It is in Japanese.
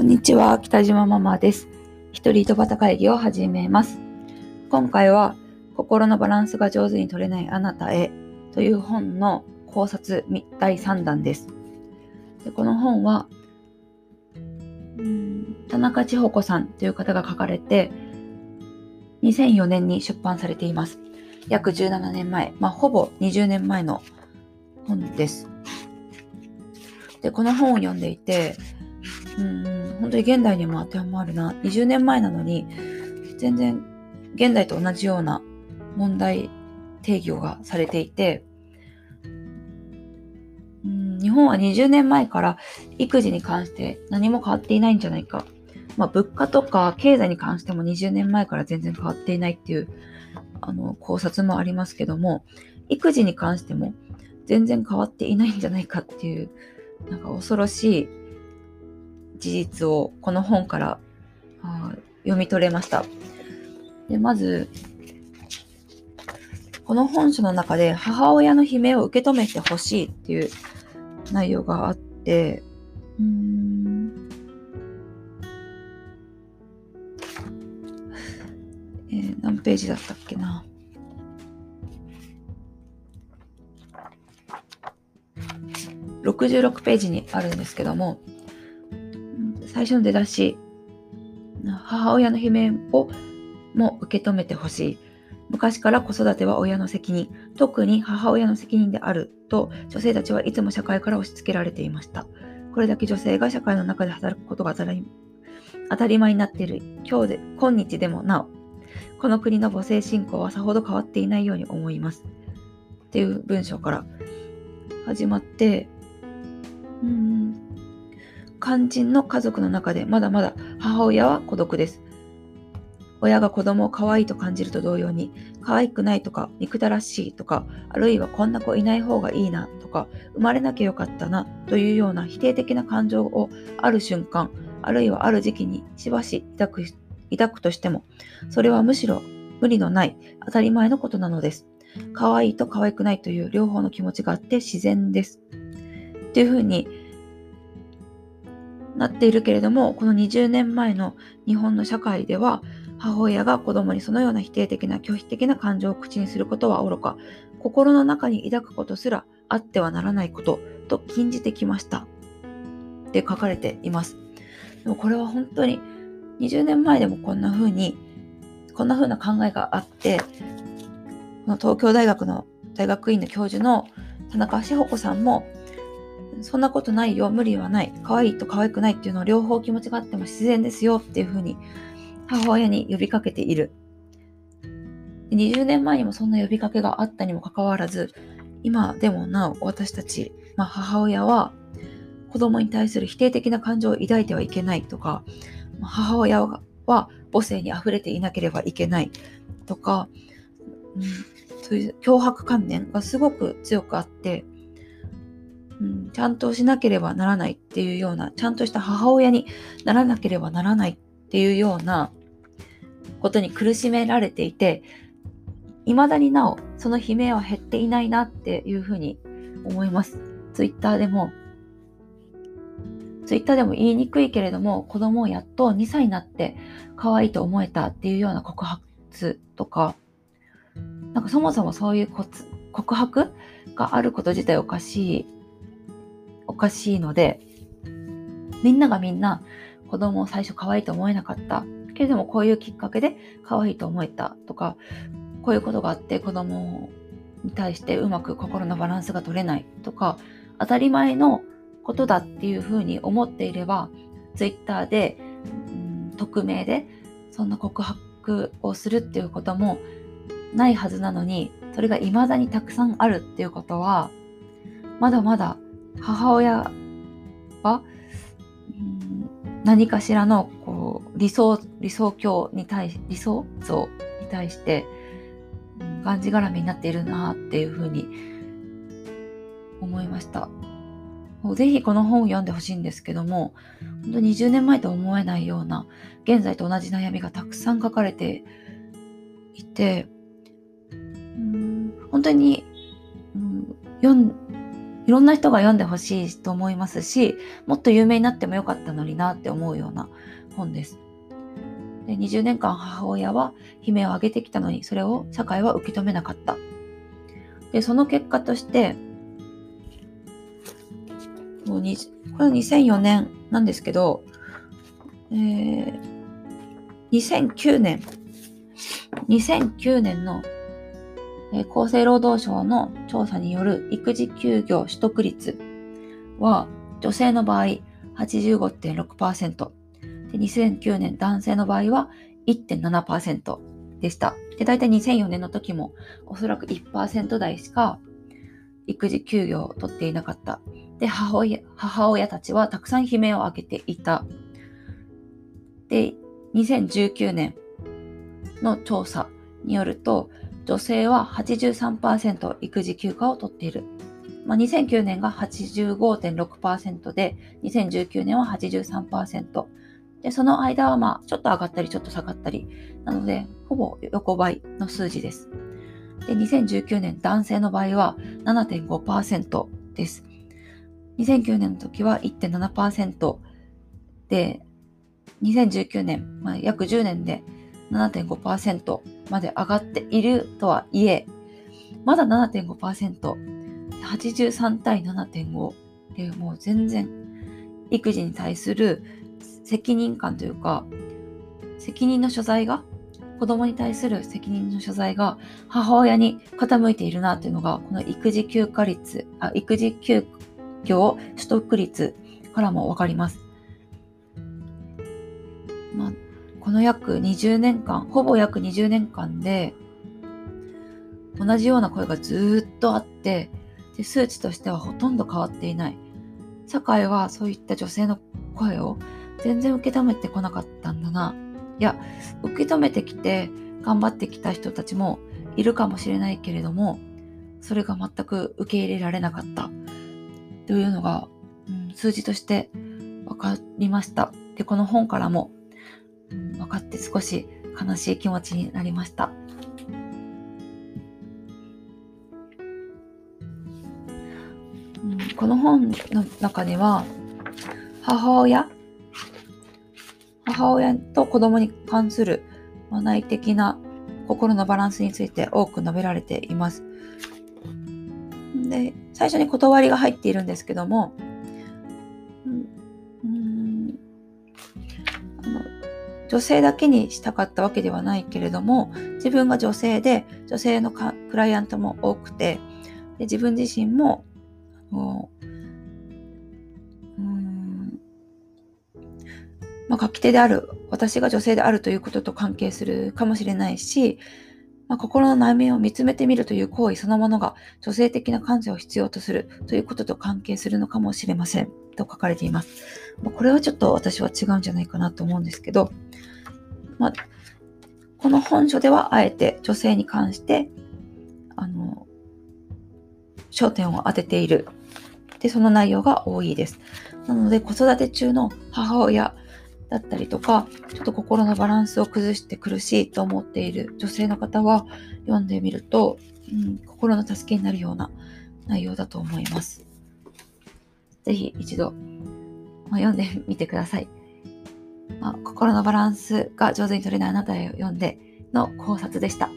こんにちは、北島ママです。一人井戸端会議を始めます。今回は、心のバランスが上手に取れないあなたへという本の考察第3弾です。でこの本は、田中千穂子さんという方が書かれて、2004年に出版されています。約17年前、まあ、ほぼ20年前の本です。で、この本を読んでいて、うん、本当に現代にも当てはまるな。20年前なのに、全然現代と同じような問題定義がされていて、うん、日本は20年前から育児に関して何も変わっていないんじゃないか。まあ、物価とか経済に関しても20年前から全然変わっていないっていうあの考察もありますけども、育児に関しても全然変わっていないんじゃないかっていうなんか恐ろしい事実をこの本から読み取れました。でまず、この本書の中で母親の悲鳴を受け止めてほしいっていう内容があって、うんえー、何ページだったっけな。66ページにあるんですけども、最初の出だし、母親の悲鳴をも受け止めてほしい。昔から子育ては親の責任、特に母親の責任であると女性たちはいつも社会から押し付けられていました。これだけ女性が社会の中で働くことが当たり前になっている今日で、今日でもなお、この国の母性信仰はさほど変わっていないように思います。っていう文章から始まって、うん肝心の家族の中でまだまだ母親は孤独です。親が子供を可愛いと感じると同様に、可愛くないとか、憎たらしいとか、あるいはこんな子いない方がいいなとか、生まれなきゃよかったなというような否定的な感情をある瞬間、あるいはある時期にしばし抱く抱くとしても、それはむしろ無理のない当たり前のことなのです。可愛いと可愛くないという両方の気持ちがあって自然です。っていうふうになっているけれども、この20年前の日本の社会では、母親が子供にそのような否定的な拒否的な感情を口にすることは愚か、心の中に抱くことすらあってはならないことと禁じてきました。って書かれています。でもこれは本当に20年前でもこんな風に、こんな風な考えがあって、この東京大学の大学院の教授の田中志保子さんもそんなことないよ、無理はない、可愛いと可愛くないっていうのを両方気持ちがあっても自然ですよっていうふうに母親に呼びかけている。20年前にもそんな呼びかけがあったにもかかわらず、今でもなお私たち、まあ、母親は子供に対する否定的な感情を抱いてはいけないとか、母親は母性に溢れていなければいけないとか、うん、そういう脅迫観念がすごく強くあって、うん、ちゃんとしなければならないっていうような、ちゃんとした母親にならなければならないっていうようなことに苦しめられていて、未だになお、その悲鳴は減っていないなっていうふうに思います。ツイッターでも、ツイッターでも言いにくいけれども、子供をやっと2歳になって可愛いと思えたっていうような告発とか、なんかそもそもそういう告白があること自体おかしいかしいので、みんながみんな子供を最初可愛いと思えなかった。けれどもこういうきっかけで可愛いと思えたとか、こういうことがあって子供に対してうまく心のバランスが取れないとか、当たり前のことだっていうふうに思っていれば、Twitter で、うん、匿名でそんな告白をするっていうこともないはずなのに、それが未だにたくさんあるっていうことは、まだまだ母親は、うん、何かしらのこう理想理想郷に対し理想像に対して、うん、がんじがらめになっているなっていうふうに思いました。ぜひこの本を読んでほしいんですけども、本当に20年前と思えないような、現在と同じ悩みがたくさん書かれていて、うん本当に、うん、読んいろんな人が読んでほしいと思いますし、もっと有名になってもよかったのになって思うような本です。で20年間母親は悲鳴を上げてきたのに、それを社会は受け止めなかった。で、その結果として、もうにこれは2004年なんですけど、えー、2009年、2009年の厚生労働省の調査による育児休業取得率は女性の場合85.6%で2009年男性の場合は1.7%でした。で、大体2004年の時もおそらく1%台しか育児休業を取っていなかった。で、母親母親たちはたくさん悲鳴を上げていた。で、2019年の調査によると、女性は83%育児休暇を取っている。まあ、2009年が85.6%で、2019年は83%。で、その間はまあ、ちょっと上がったり、ちょっと下がったり。なので、ほぼ横ばいの数字です。で、2019年男性の場合は7.5%です。2009年の時は1.7%で、2019年、まあ、約10年で7.5%まで上がっているとはいえ、まだ7.5%、83対7.5でもう全然育児に対する責任感というか、責任の所在が、子供に対する責任の所在が母親に傾いているなというのが、この育児休暇率、あ育児休業取得率からもわかります。まあこの約20年間、ほぼ約20年間で、同じような声がずっとあって、で数値としてはほとんど変わっていない。社会はそういった女性の声を全然受け止めてこなかったんだな。いや、受け止めてきて頑張ってきた人たちもいるかもしれないけれども、それが全く受け入れられなかったというのが、うん、数字として分かりました。で、この本からもかって少し悲しい気持ちになりました。この本の中では母親母親と子供に関する内的な心のバランスについて多く述べられています。で最初に断りが入っているんですけども女性だけにしたかったわけではないけれども、自分が女性で、女性のクライアントも多くて、で自分自身も、うんまあ、書き手である、私が女性であるということと関係するかもしれないし、まあ、心の内面を見つめてみるという行為そのものが女性的な感性を必要とするということと関係するのかもしれませんと書かれています。まあ、これはちょっと私は違うんじゃないかなと思うんですけど、まあ、この本書ではあえて女性に関して、あの、焦点を当てている。で、その内容が多いです。なので、子育て中の母親だったりとか、ちょっと心のバランスを崩して苦しいと思っている女性の方は読んでみると、うん、心の助けになるような内容だと思います。ぜひ一度、まあ、読んでみてください。まあ、心のバランスが上手に取れないあなたへ読んでの考察でした。